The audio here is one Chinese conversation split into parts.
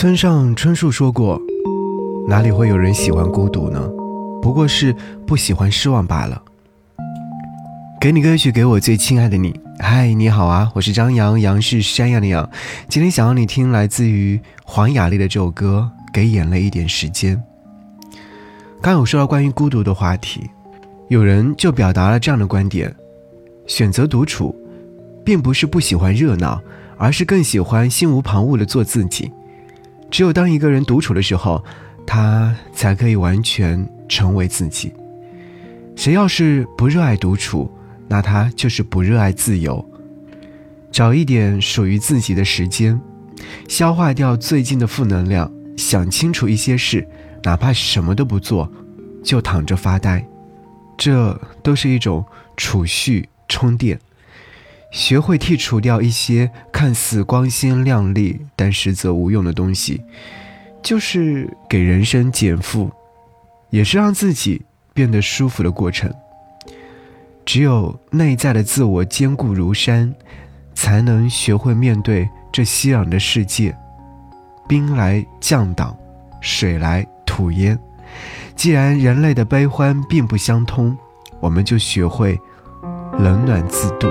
村上春树说过：“哪里会有人喜欢孤独呢？不过是不喜欢失望罢了。”给你歌曲，给我最亲爱的你。嗨，你好啊，我是张扬，杨是山羊的羊。今天想要你听来自于黄雅莉的这首歌《给眼泪一点时间》。刚有说到关于孤独的话题，有人就表达了这样的观点：选择独处，并不是不喜欢热闹，而是更喜欢心无旁骛的做自己。只有当一个人独处的时候，他才可以完全成为自己。谁要是不热爱独处，那他就是不热爱自由。找一点属于自己的时间，消化掉最近的负能量，想清楚一些事，哪怕什么都不做，就躺着发呆，这都是一种储蓄充电。学会剔除掉一些看似光鲜亮丽但实则无用的东西，就是给人生减负，也是让自己变得舒服的过程。只有内在的自我坚固如山，才能学会面对这熙攘的世界。兵来将挡，水来土淹。既然人类的悲欢并不相通，我们就学会冷暖自度。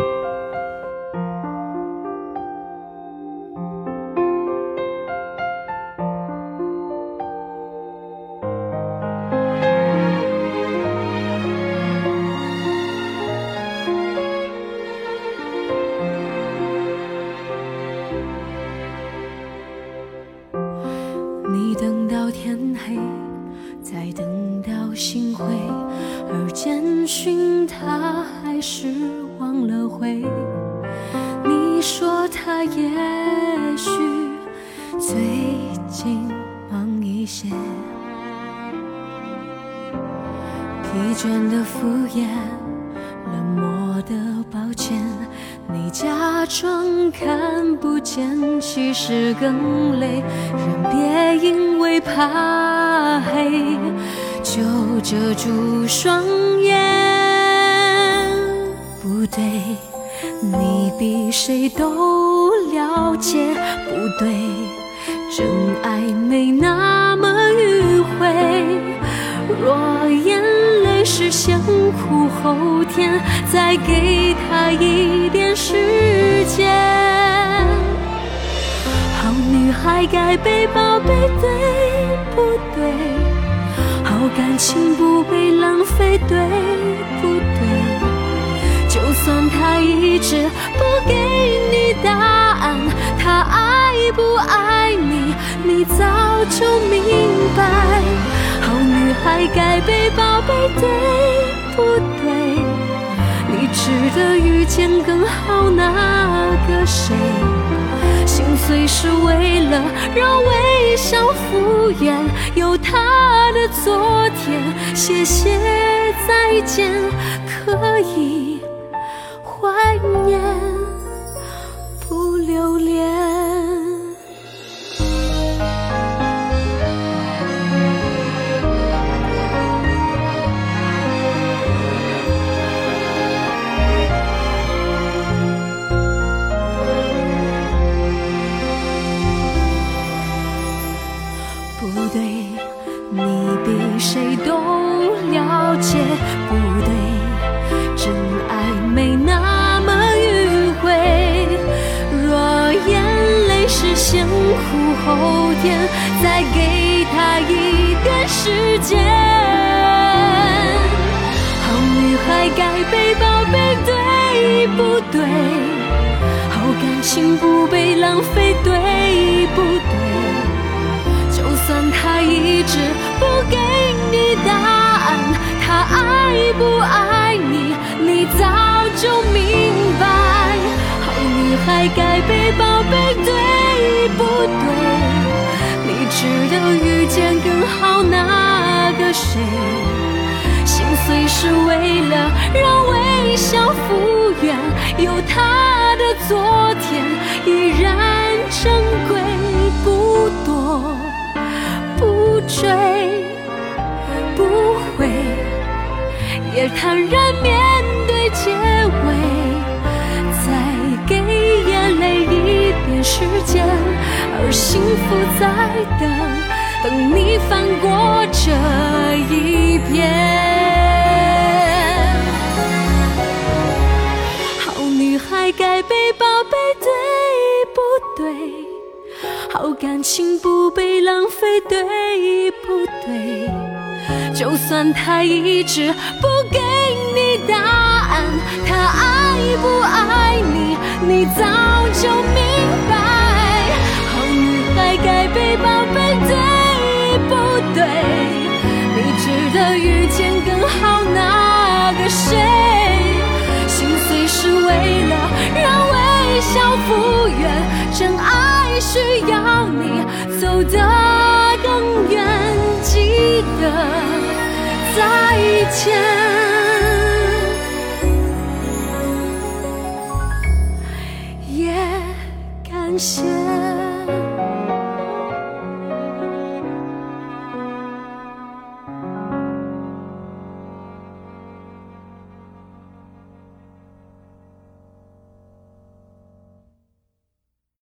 寻他还是忘了回。你说他也许最近忙一些，疲倦的敷衍，冷漠的抱歉。你假装看不见，其实更累。人别因为怕黑就遮住双眼。对，你比谁都了解。不对，真爱没那么迂回。若眼泪是先苦后甜，再给他一点时间。好女孩该被宝贝，对不对？好感情不被浪费，对不对？就算他一直不给你答案，他爱不爱你，你早就明白。好女孩该被宝贝，对不对？你值得遇见更好那个谁？心碎是为了让微笑复原，有他的昨天。谢谢再见，可以怀念，不留恋。对？好感情不被浪费，对不对？就算他一直不给你答案，他爱不爱你，你早就明白。好女孩该被宝贝，对不对？你值得遇见更好那个谁？心碎是为了让微笑有他的昨天依然珍贵，不多。追不回，也坦然面对结尾，再给眼泪一点时间，而幸福在等，等你翻过这一篇。该被宝贝，对不对？好感情不被浪费，对不对？就算他一直不给你答案，他爱不爱你，你在再见，也感谢。